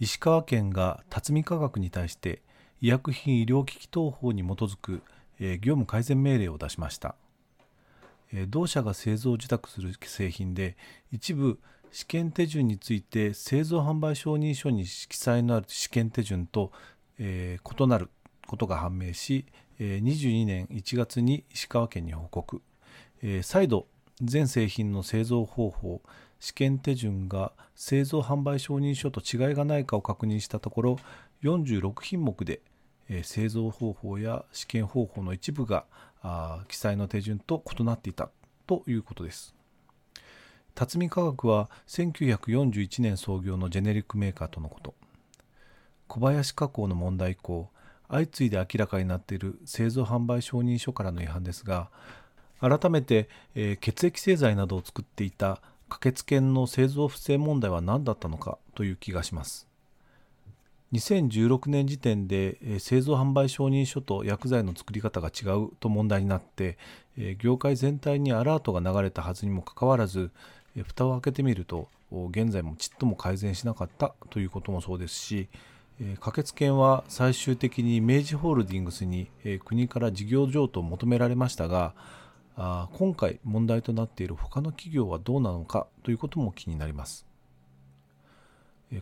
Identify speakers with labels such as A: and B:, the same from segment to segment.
A: 石川県が辰巳化学に対して医薬品医療機器等法に基づく、え、業務改善命令を出しました、え、同社が製造受託する製品で一部試験手順について製造販売承認書に記載のある試験手順と、え、異なることが判明し、22年1月に石川県に報告、再度全製品の製造方法試験手順が製造販売承認書と違いがないかを確認したところ46品目で、製造方法や試験方法の一部が記載の手順と異なっていたということです。辰巳化学は1941年創業のジェネリックメーカーとのこと。小林加工の問題以降相次いで明らかになっている製造販売承認書からの違反ですが改めて、えー、血液製剤などを作っていた駆けつけの製造不正問題は何だったのかという気がします。2016年時点で製造販売承認書と薬剤の作り方が違うと問題になって業界全体にアラートが流れたはずにもかかわらず蓋を開けてみると現在もちっとも改善しなかったということもそうですし駆けつけは最終的に明治ホールディングスに国から事業譲渡を求められましたがあ今回問題となっている他の企業はどうなのかということも気になります。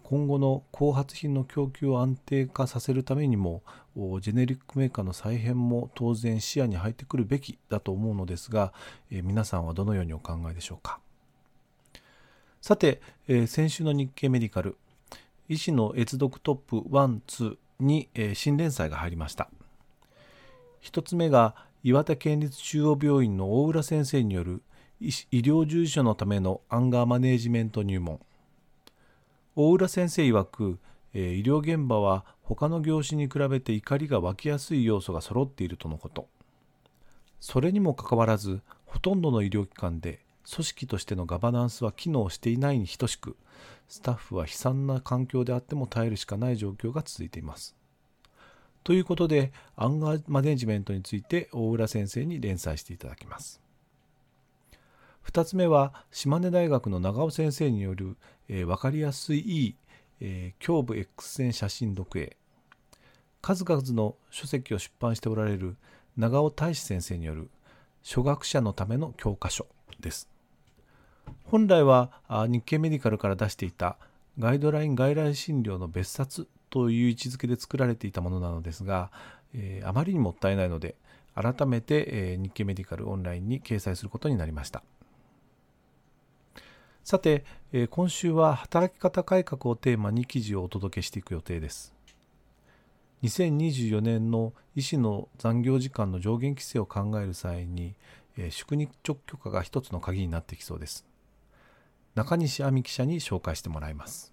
A: 今後の後発品の供給を安定化させるためにもジェネリックメーカーの再編も当然視野に入ってくるべきだと思うのですが皆さんはどのようにお考えでしょうか。さて先週の日経メディカル医師の閲読トップ1、2に新連載が入りました。1つ目が岩手県立中央病院の大浦先生による医療従事者のためのアンガーマネジメント入門。大浦先生曰く医療現場は他の業種に比べて怒りが湧きやすい要素が揃っているとのこと。それにもかかわらずほとんどの医療機関で組織としてのガバナンスは機能していないに等しくスタッフは悲惨な環境であっても耐えるしかない状況が続いています。ということで、アンガーマネジメントについて大浦先生に連載していただきます。2つ目は、島根大学の長尾先生による、えー、分かりやすい、えー、胸部 X 線写真読影。数々の書籍を出版しておられる長尾大志先生による初学者のための教科書です。本来は日経メディカルから出していたガイドライン外来診療の別冊という位置づけで作られていたものなのですが、えー、あまりにもったいないので改めて、えー、日経メディカルオンラインに掲載することになりました。さて、えー、今週は働き方改革をテーマに記事をお届けしていく予定です。2024年の医師の残業時間の上限規制を考える際に、えー、宿日直許可が一つの鍵になってきそうです。中西亜美記者に紹介してもらいます。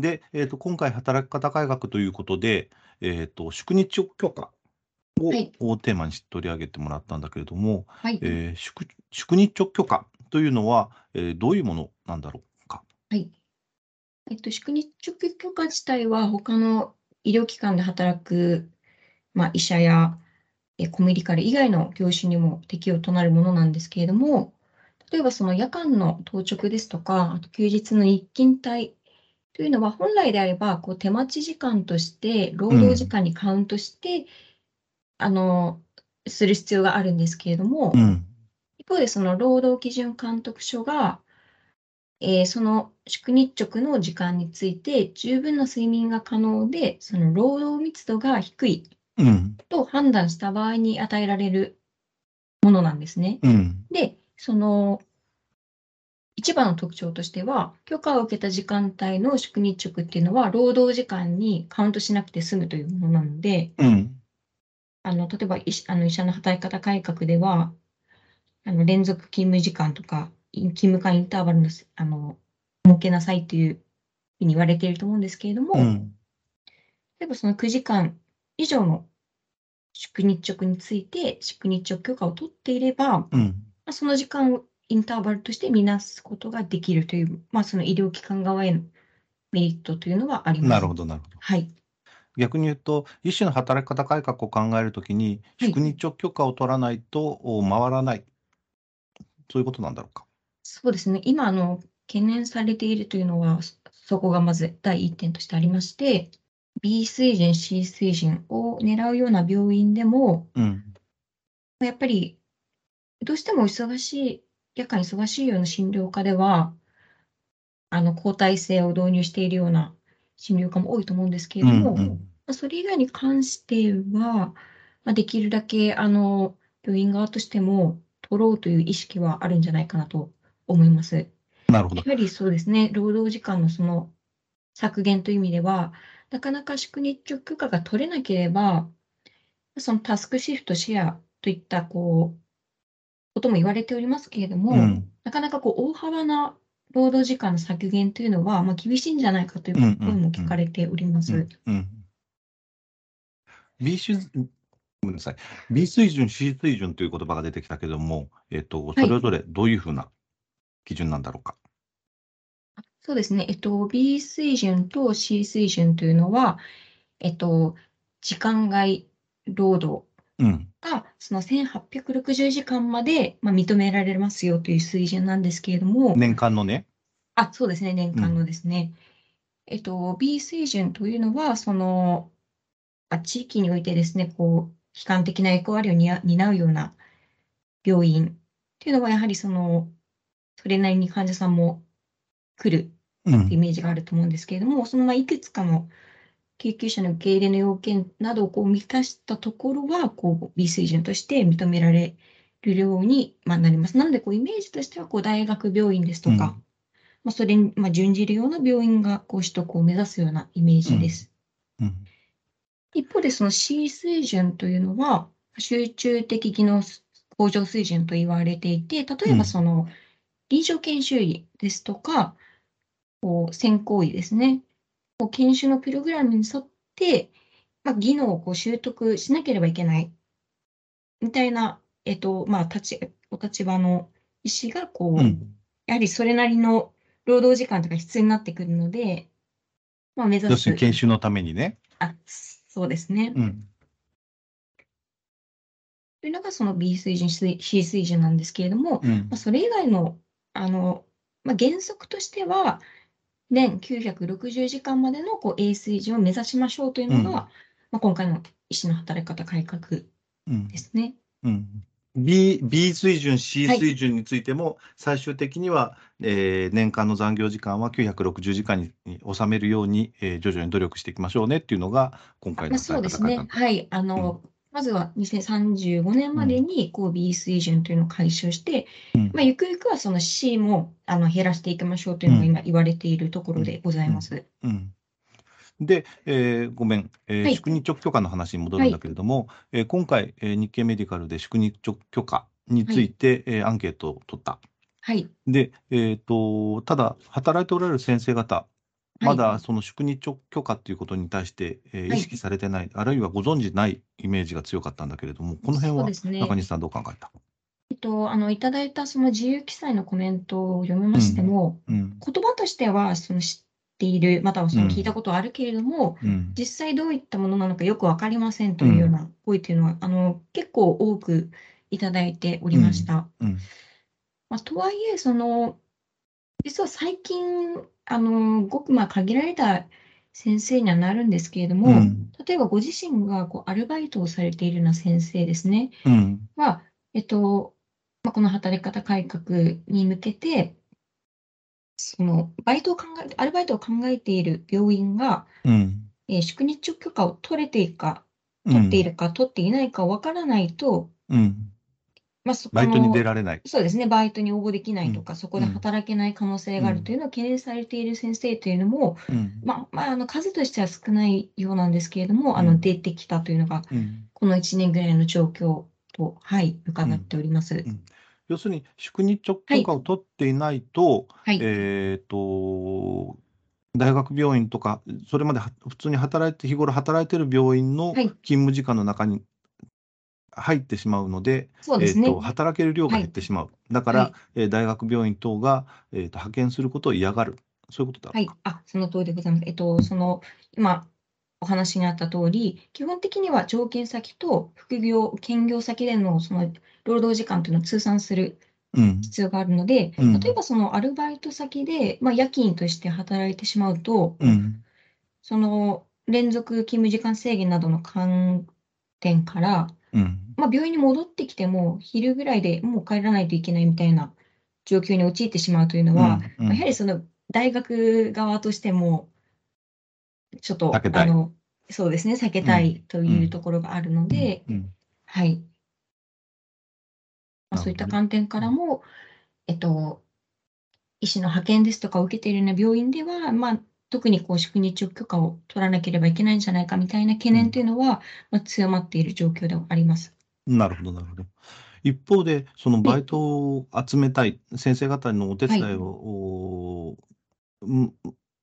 B: で、えーと、今回、働き方改革ということで、えーと、宿日許可を,、はい、をテーマに取り上げてもらったんだけれども、はい。えー、宿宿日許可というのは、えー、どういうものなんだろうか？
C: はい。えっと、宿日許可自体は、他の医療機関で働く、まあ、医者やえコメディカル以外の業種にも適用となるものなんですけれども、例えばその夜間の当直ですとか、あと休日の日勤帯というのは、本来であれば、こう手待ち時間として、労働時間にカウントして、うん、あの、する必要があるんですけれども、うん、一方でその労働基準監督署が、えー、その宿日直の時間について十分な睡眠が可能で、その労働密度が低いと判断した場合に与えられるものなんですね。うん、で、その一番の特徴としては、許可を受けた時間帯の宿日直っていうのは、労働時間にカウントしなくて済むというものなので、うん、あの例えば医あの医者の働き方改革では、あの連続勤務時間とか、勤務間インターバルのあの設けなさいというふうに言われていると思うんですけれども、うん、例えばその9時間以上の宿日直について、宿日直許可を取っていれば、
B: うん。
C: まあ、その時間をインターバルとして見なすことができるという、まあ、その医療機関側へのメリットというのはあります。
B: なるほど、なるほど。
C: はい。
B: 逆に言うと、医師の働き方改革を考えるときに、宿日直許可を取らないと回らない、そういうことなんだろうか。
C: そうですね。今、あの、懸念されているというのは、そこがまず第一点としてありまして、B 水準、C 水準を狙うような病院でも、
B: うん、
C: やっぱり、どうしても忙しい、夜間忙しいような診療科では、あの、交代制を導入しているような診療科も多いと思うんですけれども、うんうんまそれ以外に関しては、まできるだけ、あの、病院側としても取ろうという意識はあるんじゃないかなと思います。
B: なるほど。
C: やはりそうですね、労働時間のその削減という意味では、なかなか宿日直許可が取れなければ、そのタスクシフト、シェアといったこうことも言われておりますけれども、うん、なかなかこう大幅な労働時間の削減というのは、まあ、厳しいんじゃないかという声も聞かれております。
B: B 水ごめんなさい。B 水準、C 水準という言葉が出てきたけども、えっと、それぞれどういうふうな基準なんだろうか？
C: はい、そうですね。えっと、B 水準と C 水準というのは、えっと、時間外労働が、その1860時間まで、まあ、認められますよという水準なんですけれども、
B: 年間のね。
C: あ、そうですね、年間のですね。うん、えっと、B 水準というのは、その、あ地域においてですね、こう、悲観的な役割を担うような病院っていうのは、やはりその、それなりに患者さんも来るイメージがあると思うんですけれども、うん、そのまあいくつかの救急車の受け入れの要件などをこう満たしたところは、こう B 水準として認められるように、まあ、なります。なので、こうイメージとしてはこう大学病院ですとか、うん、まあ、それに、まあ、準じるような病院がこう取得を目指すようなイメージです。
B: うん。うん、
C: 一方で、その C 水準というのは、集中的技能向上水準と言われていて、例えばその臨床研修医ですとか、こう選考医ですね、こう研修のプログラムに沿って、まあ、技能をこう習得しなければいけないみたいな、えっとまあ、立ちお立場の医師がこう、うん、やはりそれなりの労働時間とか必要になってくるので、まあ、目指す。
B: 研修のためにね。
C: あそうですね。
B: うん、
C: というのがその B 水準、C 水準なんですけれども、うん、まあ、それ以外のあの、まあ、原則としては、年960時間までのこう A 水準を目指しましょうというのが、うん、まあ、今回の医師の働き方改革ですね。
B: うん、うん、B, B 水準、C 水準についても、最終的には、はい、えー、年間の残業時間は960時間に収めるように、えー、徐々に努力していきましょうねっていうのが、今回の
C: 働き方改革。そうですね。はい。あの、うんまずは2035年までにこう B 水準というのを解消して、うん、まあ、ゆくゆくはその C もあの減らしていきましょうというのが今言われているところでございます。
B: うん、で、えー、ごめん、えーはい、宿日直許可の話に戻るんだけれども、はい、えー、今回、えー、日経メディカルで宿日直許可について、はい、えー、アンケートを取った。
C: はい、
B: で、えーと、ただ、働いておられる先生方、まだその宿日許可っていうことに対して、えー、意識されてない、あるいはご存じないイメージが強かったんだけれども、この辺は中西さんどう考えた？
C: えっと、あのいただいたその自由記載のコメントを読みましても、うん。うん、言葉としてはその知っている、またはその聞いたことはあるけれども、うん、実際どういったものなのかよく分かりませんというような声というのは、あの結構多くいただいておりました。まあ、とはいえ、その実は最近、あの、ごくまあ限られた先生にはなるんですけれども、うん、例えばご自身がこうアルバイトをされているような先生ですね、
B: うん、
C: は、えっと、まあ、この働き方改革に向けて、そのバイトを考えアルバイトを考えている病院が、
B: うん、
C: えー、宿日許可を取れているか、取っているか、取っていないかわからないと、
B: うんまあ、そこバイトに出られない。
C: そうですね、バイトに応募できないとか、うん、そこで働けない可能性があるというのを懸念されている先生というのも、うん、まあ、まあ、あの数としては少ないようなんですけれども、あの出てきたというのが、この1年ぐらいの状況と、はい、伺っております。
B: 要するに、宿日直許可を取っていないと、はい、えっ、ー、と、大学病院とか、それまで普通に働いて、日頃働いてる病院の勤務時間の中に入ってしまうので、
C: そうですね。
B: えーと、働ける量が減ってしまう。だから、はい、えー、大学病院等が、えーと、派遣することを嫌がる。そういうことだ
C: はい、あ、その通りでございます。えっと、その、今、お話にあった通り、基本的には条件先と副業、兼業先でのその労働時間というのを通算する必要があるので、うん、例えばそのアルバイト先で、まあ、夜勤として働いてしまうと、
B: うん、
C: その連続勤務時間制限などの観点から、
B: うん、
C: まあ、病院に戻ってきても昼ぐらいでもう帰らないといけないみたいな状況に陥ってしまうというのは、まあ、やはりその大学側としても、ちょっと、あの、そうですね、避けたいというところがあるので、はい。まあ、そういった観点からも、えっと、医師の派遣ですとかを受けているような病院では、まあ、特にこう宿日許可を取らなければいけないんじゃないかみたいな懸念というのは、まあ、強まっている状況ではあります。
B: なるほど、なるほど。一方で、そのバイトを集めたい、先生方のお手伝いを、は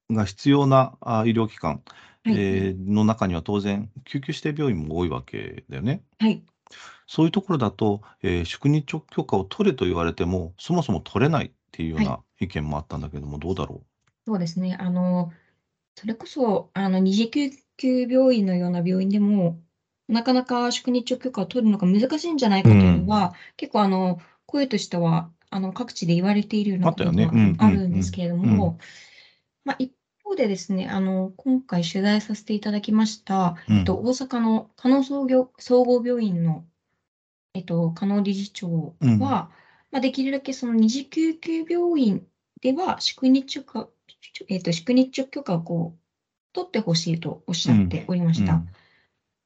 B: い、が必要な医療機関、はい、えー、の中には当然、救急指定病院も多いわけだよね。
C: はい。
B: そういうところだと、えー、宿日許可を取れと言われても、そもそも取れないっていうような意見もあったんだけども、どうだろう？
C: そうですね。あの、それこそ、あの、二次救急病院のような病院でも、なかなか宿日許可を取るのが難しいんじゃないかというのは、結構あの、声としては、あの、各地で言われているようなことがあるんですけれども、まあ、一方でですね、あの、今回取材させていただきました、えっと、大阪の加納総合総合病院のえっと、加納理事長は、うん、まあ、できるだけその二次救急病院では宿日許可、えっと、宿日許可をこう取ってほしいとおっしゃっておりました。うん、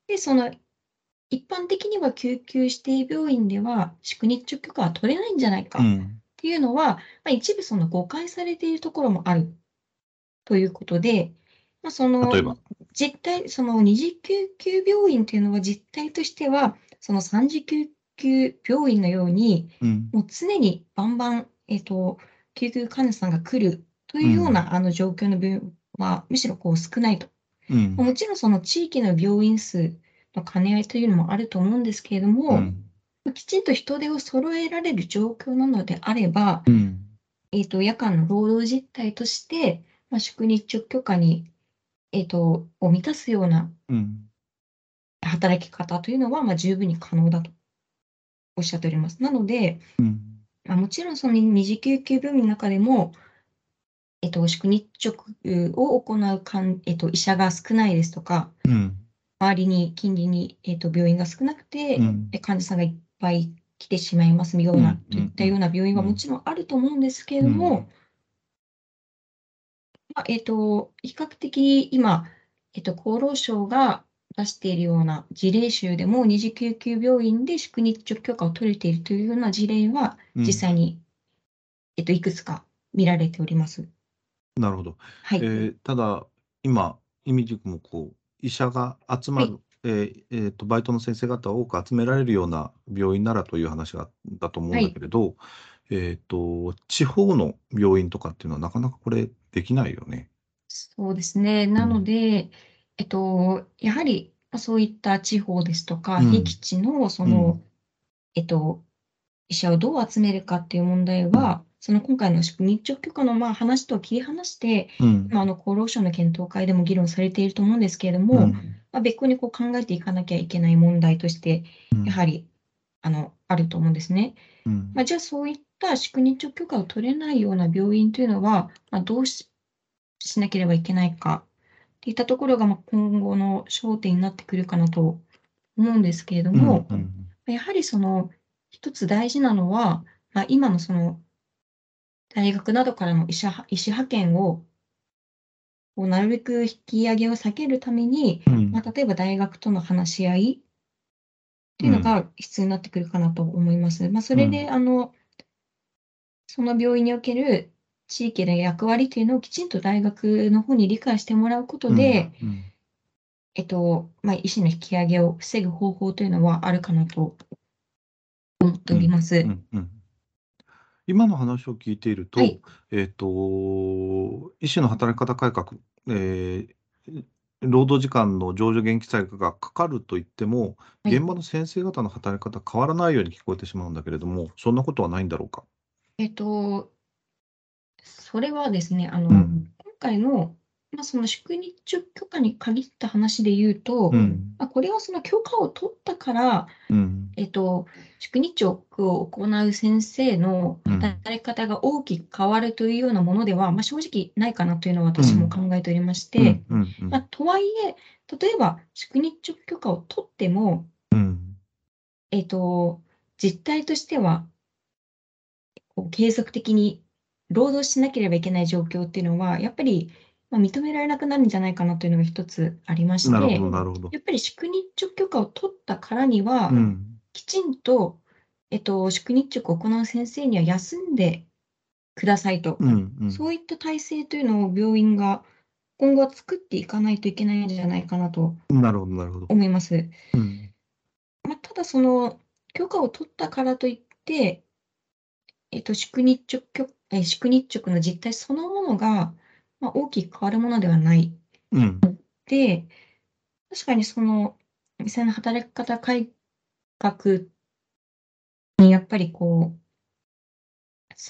C: で、その一般的には救急指定病院では宿日許可は取れないんじゃないかっていうのは、まあ、一部その誤解されているところもあるということで、まあ、その実態、その二次救急病院というのは実態としては、その三次救急病院のように、
B: うん、
C: もう常にバンバン、えーと、救急患者さんが来るというような、うん、あの状況の病院はむしろこう少ないと、
B: うん、
C: もちろんその地域の病院数の兼ね合いというのもあると思うんですけれども、きちんと人手を揃えられる状況なのであれば、えーと、夜間の労働実態として、まあ、宿日直許可に、えーと、を満たすような働き方というのは、まあ、十分に可能だとおっしゃっております。なので、
B: うん、
C: まあ、もちろんその二次救急病院の中でも、えっと、宿日直を行うかん、えっと、医者が少ないですとか、
B: うん、
C: 周りに近隣に、えっと、病院が少なくて、うん、患者さんがいっぱい来てしまいますような、といったような病院はもちろんあると思うんですけれども、まあ、えっと、比較的今、えっと、厚労省が出しているような事例集でも、二次救急病院で宿日直許可を取れているというような事例は、実際に、うん、えっと、いくつか見られております。
B: なるほど。
C: はい。え
B: ー、ただ、今、意味塾もこう、医者が集まる、はい、えー、えー、とバイトの先生方を多く集められるような病院ならという話がだと思うんだけれど、はい、えっ、と、地方の病院とかっていうのはなかなかこれできないよね。
C: そうですね。なので、うんえっと、やはり、そういった地方ですとか、うん僻地のその、えっと、医者をどう集めるかっていう問題は、その今回の日直許可のまあ話と切り離して、
B: うん。
C: まあ、あの厚労省の検討会でも議論されていると思うんですけれども、うん。まあ、別個にこう考えていかなきゃいけない問題として、やはりあのあると思うんですね。
B: うん。
C: まあ、じゃあそういった宿日直許可を取れないような病院というのは、まあ、どうししなければいけないかっていったところが、まあ、今後の焦点になってくるかなと思うんですけれども、
B: うんうん
C: やはりその一つ大事なのは、まあ、今のその大学などからの医者医師派遣をこうなるべく引き上げを避けるために、
B: うん、
C: まあ、例えば大学との話し合いっていうのが必要になってくるかなと思います。まあ、それで、あのその病院における地域の役割というのをきちんと大学の方に理解してもらうことで、
B: うん。うん、
C: えっと、まあ、医師の引き上げを防ぐ方法というのはあるかなと思っております。
B: うん。うん。うん、今の話を聞いていると、はい、えっ、と、医師の働き方改革、えー、労働時間の上場限記載がかかると言っても、はい、現場の先生方の働き方変わらないように聞こえてしまうんだけれども、そんなことはないんだろうか？
C: えっと、それはですね、あの、うん、今回のまあ、その宿日許可に限った話で言うと、うん、まあ、これはその許可を取ったから、うん、えっと、宿日直を行う先生の働き方が大きく変わるというようなものでは、まあ、正直ないかなというのは私も考えておりまして、まあ、とはいえ、例えば宿日直許可を取っても、えっと、実態としては、継続的に労働しなければいけない状況っていうのは、やっぱりまあ、認められなくなるんじゃないかなというのが一つありまして、やっぱり宿日直許可を取ったからには、うん、きちんと、えっと、宿日直を行う先生には休んでくださいと、うんうん、そういった体制というのを病院が今後は作っていかないといけないんじゃないかなと思います。まあ、ただ、その許可を取ったからといって、えっと、宿日直え宿日直の実態そのものがまあ、大きく変わるものではないうん。で、確かにその、実際の働き方改革にやっぱりこう、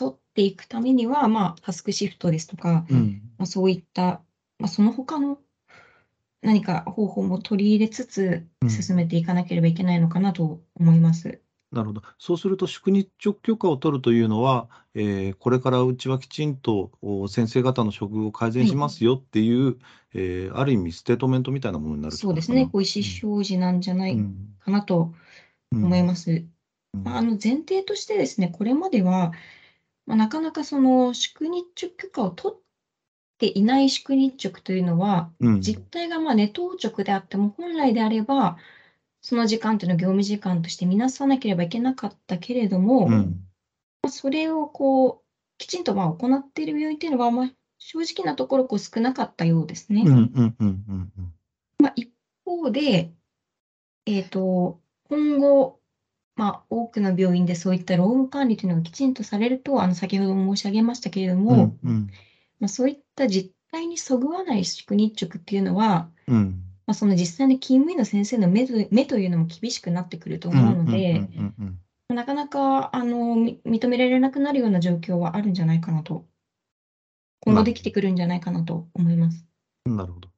C: 沿っていくためには、まあ、タスクシフトですとか、うん。まあ、そういった、まあ、その他の何か方法も取り入れつつ進めていかなければいけないのかなと思います。
B: なるほど。そうすると、宿日直許可を取るというのは、えー、これからうちはきちんと先生方の処遇を改善しますよっていう、えー、ある意味、ステートメントみたいなものになる
C: そうですね、こう意思表示なんじゃないかなと思います。まあ、あの前提としてですね、これまでは、まあ、なかなかその宿日直許可を取っていない宿日直というのは、うん、実態がまあネ当直であっても、本来であれば、その時間というのは業務時間として見なさなければいけなかったけれども、うん、それをこうきちんとまあ行っている病院というのは、まあ、正直なところこう少なかったようですね。まあ、一方で、えーと、今後、まあ、多くの病院でそういった労務管理というのがきちんとされると、あの先ほど申し上げましたけれども、うんうん、まあ、そういった実態にそぐわない宿日直っていうのは、うんまあ、その実際の勤務医の先生の目と目というのも厳しくなってくると思うので、なかなかあの認められなくなるような状況はあるんじゃないかなと、今後できてくるんじゃないかなと思います。
B: なるほど。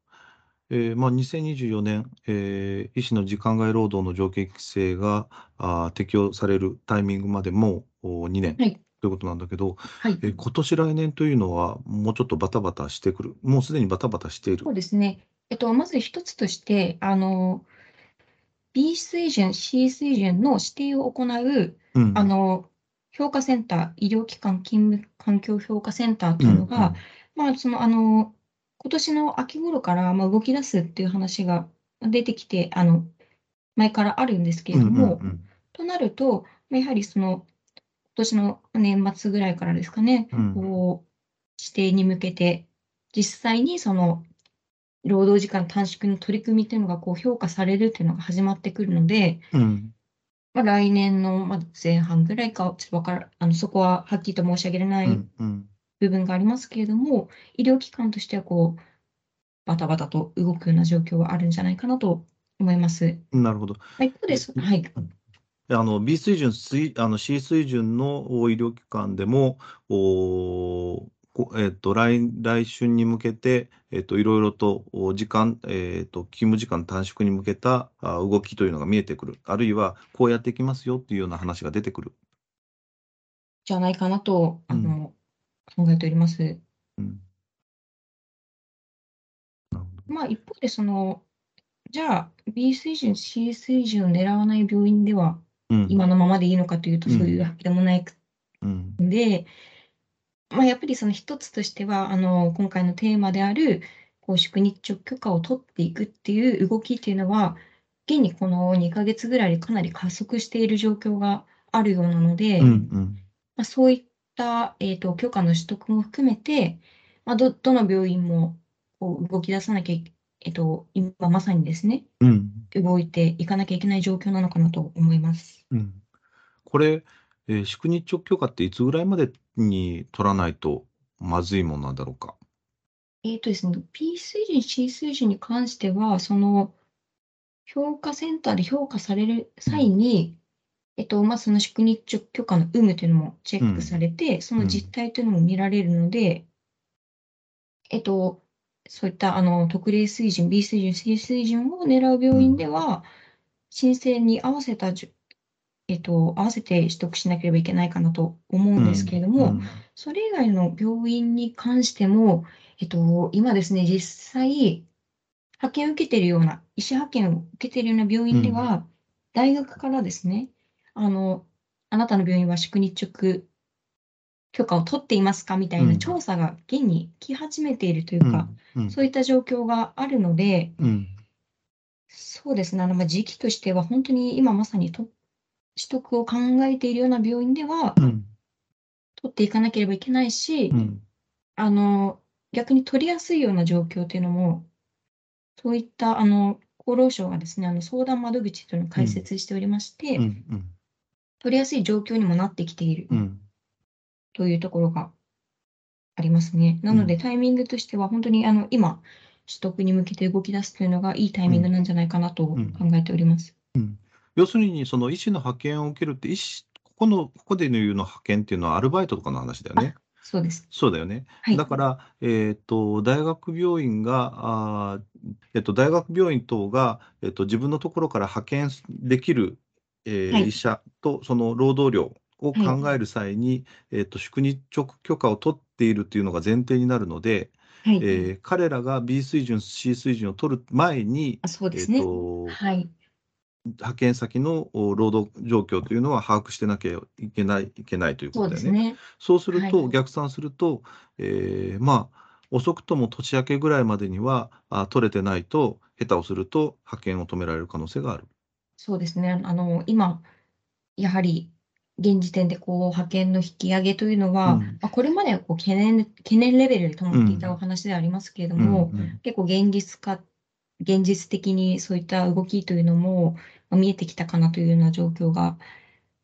B: えーまあ、2024年、えー、医師の時間外労働の条件規制があ適用されるタイミングまでもう2年、はい、ということなんだけど、はい、えー、今年来年というのは、もうちょっとバタバタしてくる、もうすでにバタバタしている。
C: そうですね。えっと、まず一つとして、あの、B 水準、C 水準の指定を行う、うん、あの、評価センター、医療機関勤務環境評価センターというのが、うんうん、まあ、その、あの、今年の秋頃から、まあ、動き出すっていう話が出てきて、あの、前からあるんですけれども、となると、やはりその、今年の年末ぐらいからですかね、うん、こう、指定に向けて、実際にその労働時間短縮の取り組みっていうのがこう評価されるっていうのが始まってくるので、うん、まあ、来年のま前半ぐらいか、ちょっとわからあのそこははっきりと申し上げれない部分がありますけれども、うんうん、医療機関としてはこうバタバタと動くような状況はあるんじゃないかなと思います。
B: なるほど。
C: 一方です。はい。
B: あの B 水準、あの C 水準の医療機関でも、おえっと、来来春に向けて、えっと、いろいろと時間、えっと、勤務時間短縮に向けた動きというのが見えてくる、あるいはこうやっていきますよっていうような話が出てくる。
C: じゃないかなと、あの、うん、考えております。うん、まあ、一方で、その、じゃあ、B 水準、C 水準を狙わない病院では、今のままでいいのかというと、そういうわけでもないく、うん、で、まあ、やっぱりその一つとしては、あの、今回のテーマである、こう、宿日直許可を取っていくっていう動きっていうのは、現にこの2ヶ月ぐらいでかなり加速している状況があるようなので、うんうん、まあ、そういった、えーと、許可の取得も含めて、まあ、どどの病院もこう動き出さなきゃ、えーと、今まさにですね、うん、動いていかなきゃいけない状況なのかなと思います。
B: うん、これ、えー宿日直許可っていつぐらいまでに取らないとまずいものなんだろうか？
C: えっとですね、P 水準、C 水準に関しては、その、評価センターで評価される際に、えっと、まあ、その宿日直許可の有無というのもチェックされて、その実態というのも見られるので、えっと、そういったあの特例水準、B 水準、C 水準を狙う病院では、申請に合わせたえっと、合わせて取得しなければいけないかなと思うんですけれども、
B: うん
C: それ以外の病院に関しても、えっと、今ですね、実際、派遣を受けているような、医師派遣を受けているような病院では、大学からですね、あの、あなたの病院は宿日直許可を取っていますかみたいな調査が現に来始めているというか、
B: うん
C: そういった状況があるので、
B: うん。
C: そうですね、あのまあ時期としては、本当に今まさにと取得を考えているような病院では、
B: うん。
C: 取っていかなければいけないし、
B: うん。
C: あの逆に取りやすいような状況というのも、そういったあの厚労省がですね、あの相談窓口というのを開設しておりまして、
B: うんうん。
C: 取りやすい状況にもなってきている
B: うん。
C: というところがありますね。なので、
B: うん。
C: タイミングとしては、本当にあの今、取得に向けて動き出すというのがいいタイミングなんじゃないかなと考
B: ん。
C: えております。
B: 要するに、その医師の派遣を受けるって、医師、ここの、ここでの言うの派遣っていうのはアルバイトとかの話だよね。
C: そうです。
B: そうだよね。
C: はい。
B: だから、えっと、大学病院が、あーえっと、大学病院等が、えっと、自分のところから派遣できる、えー
C: はい
B: 医者とその労働量を考える際に、えっと、宿日直許可を取っているというのが前提になるので、
C: はい。
B: えー彼らが B 水準、C 水準を取る前に、
C: あそうですね。
B: と、
C: はい。
B: 派遣先のお労働状況というのは把握してなきゃいけない、いけないというこ
C: そう
B: とだよね。
C: ですね。
B: そうすると、
C: はい
B: 逆算すると、えーまあ、遅くとも年明けぐらいまでにはあ取れてないと、下手をすると派遣を止められる可能性がある。
C: そうですね。あの、今、やはり、現時点でこう派遣の引き上げというのは、
B: うん
C: まあ、これまではこう懸念、懸念レベルで保っていた
B: うん
C: お話ではありますけれど
B: うん
C: も、
B: うん
C: 結構現実化、現実的にそういった動きというのもまあ見えてきたかなというような状況が、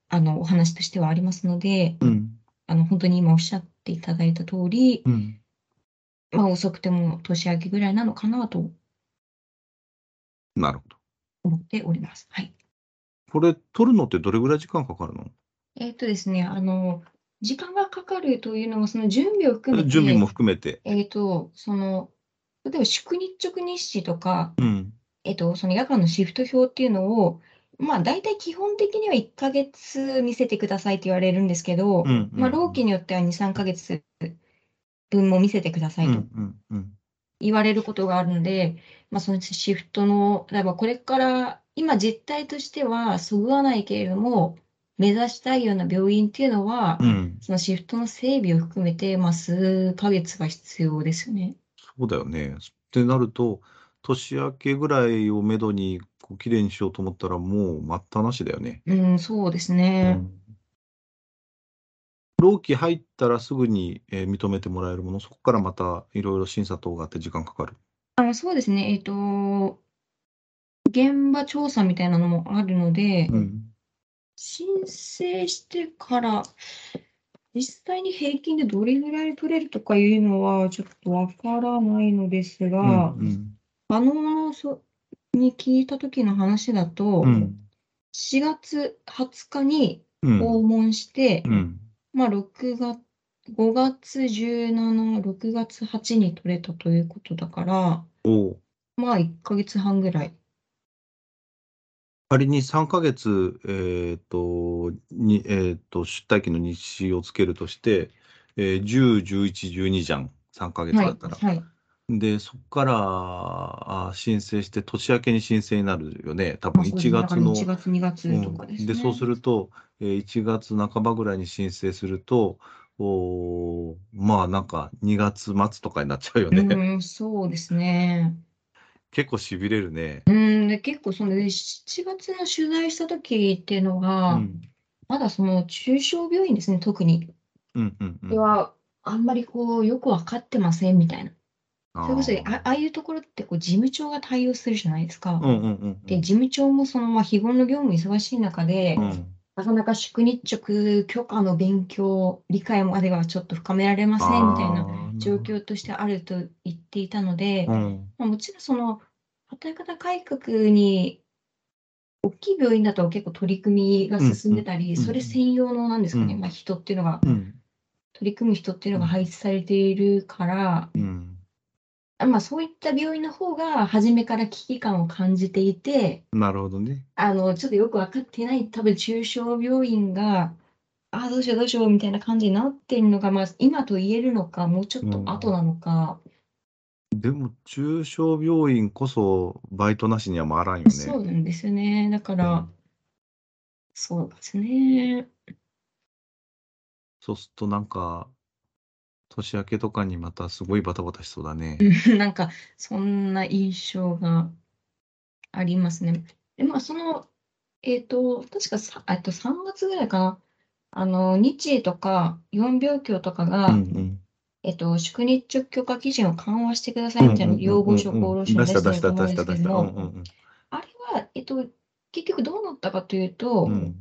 C: あの、お話としてはありますので、
B: うん
C: あの、本当に今おっしゃっていただいた通り、
B: うん
C: まあ、遅くても年明けぐらいなのかなと
B: なるほど。
C: 思っております。はい。
B: これ、取るのってどれぐらい時間かかるの？
C: えっとですね、あの、時間がかかるというのは、その準備を含めて、
B: 準備も含めて。
C: えっと、その、例えば宿日直日誌とか、
B: うん。
C: えっと、その夜間のシフト表っていうのを、まあ、大体基本的には1ヶ月見せてくださいって言われるんですけど、
B: うんうん
C: まあ、労基によっては2、3ヶ月分も見せてくださ
B: うん
C: いと
B: うんうん
C: 言われることがあるので、まあ、そのシフトの、例えばこれから、今実態としてはそぐわないけれども、目指したいような病院っていうのは、
B: うん。
C: そのシフトの整備を含めて、まあ、数ヶ月は必要ですよね。
B: そうだよね。ってなると、年明けぐらいをめどにこう綺麗にしようと思ったら、もう待ったなしだよね。
C: うん、そうです
B: う
C: ね。
B: ん労基入ったらすぐに、えー認めてもらえるもの、そこからまたいろいろ審査等があって時間かかる。
C: あの、そうですね。えっと、現場調査みたいなのもあるので、
B: うん
C: 申請してから、実際に平均でどれぐらい取れるとかいうのはちょっとわからないのですが、
B: うん
C: あの、そに聞いた時の話だと、
B: うん。
C: 4月20日に
B: うん。
C: 訪問して、
B: うん。
C: まあ、6月、5月17、6月8に取れたということだから、まあ、1ヶ月半ぐらい。
B: 仮に3ヶ月、えーとにえー、と出退期の日誌をつけるとして、えー、10、11、12じゃん、3ヶ月
C: はい、
B: だったら。
C: はい。
B: で、そこからあ申請して、年明けに申請になるよね、多分
C: まあ、そうです
B: 1
C: ね。だから
B: 月の。
C: 1月、2月とかですね。
B: うんで、そうすると、えー1月半ばぐらいに申請すると、おーまあなんか2月末とかになっちゃうよね。
C: うん、そうですね。
B: 結構しびれるね。
C: うん、で、結構そのね7月の取材した時っていうの
B: う
C: は、
B: ん。
C: まだその中小病院ですね、特に。
B: うんうんうん。
C: では、あんまりこう、よくわかってませんみたいな。それこそ、あああいうところってこう事務長が対応するじゃないですか。
B: うんうんうんうん。
C: で、事務長もその、まあ、日頃の業務忙しい中で、
B: うん
C: なかなか宿日直許可の勉強、理解まではちょっと深められませんみたいな状況としてあると言っていたので、うん、まあ、もちろんその働き方改革に大きい病院だと結構取り組みが進んでたり、うん、それ専用のなんですかね、まあ、人っていうのが、取り組む人っていうのが配置されているから、まあ、そういった病院の方が初めから危機感を感じていて、
B: なるほどね。
C: あの、ちょっとよく分かってない、多分中小病院が、ああ、どうしようどうしようみたいな感じになってるのが、まあ、今と言えるのか、もうちょっと後なのか。
B: でも、中小病院こそバイトなしには回らんよね。
C: そうなんですよね。だから、うん、そうですね。
B: そうするとなんか、年明けとかにまたすごいバタバタしそうだね。
C: なんか、そんな印象がありますね。で、まあ、その、えっと、確かさ、えっと、3月ぐらいかな。あの、日英とか4病棟とかが、うんうん、えっと、宿日直許可基準を緩和してくださいみたいな要望書、厚労省に出してると思うんですけども、あれは、えっと、結局どうなったかというと、うん、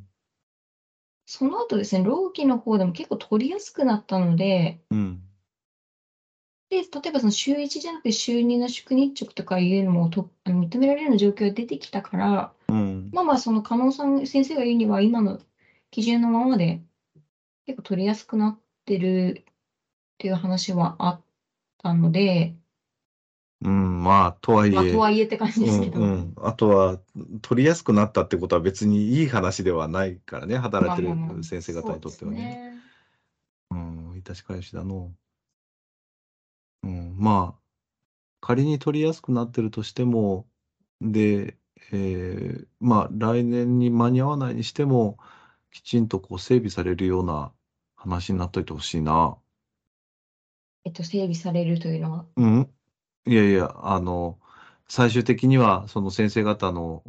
C: その後ですね、労基の方でも結構取りやすくなったので、うん、で、例えばその週1じゃなくて週2の宿日直とかいうのもとあの認められるような状況が出てきたから、うん、まあまあ、その加納さん先生が言うには、今の基準のままで結構取りやすくなってるっていう話はあったので、
B: うん、まあ、とはいまあ、と
C: え、はいえって感じですけど。
B: うん、あとは、取りやすくなったってことは別にいい話ではないからね、働いてる先生方にとってはね。ね。うん、致し返しだの。うん、まあ、仮に取りやすくなってるとしても、で、えー、まあ、来年に間に合わないにしても、きちんとこう整備されるような話になっといてほしいな。
C: えっと、整備されるというのは。
B: うん。いやいや、あの、最終的にはその先生方の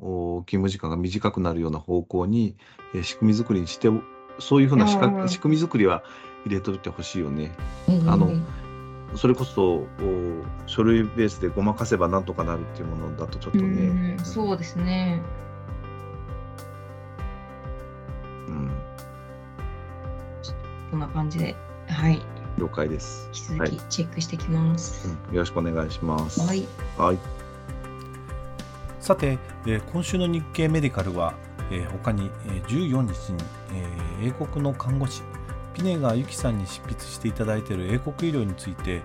B: 勤務時間が短くなるような方向に、えー、仕組み作りにして、そういうふうな仕組み作りは入れといてほしいよね。あの、それこそ書類ベースでごまかせばなんとかなるっていうものだとちょっとね。
C: うそうですね。
B: うん。
C: こんな感じで、はい。
B: 了解です。
C: 引き続きチェックしてきます、
B: はいうん、よろしくお願いします。
C: はい。
B: はい。
A: さて、えー、今週の日経メディカルは、えー、他に、えー、14日に、えー、英国の看護師ピネガーユキさんに執筆していただいている英国医療について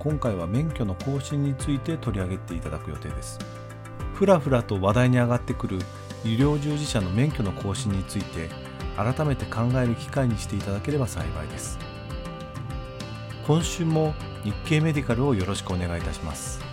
A: 今回は免許の更新について取り上げていただく予定ですふらふらと話題に上がってくる医療従事者の免許の更新について改めて考える機会にしていただければ幸いです今週も日経メディカルをよろしくお願いいたします。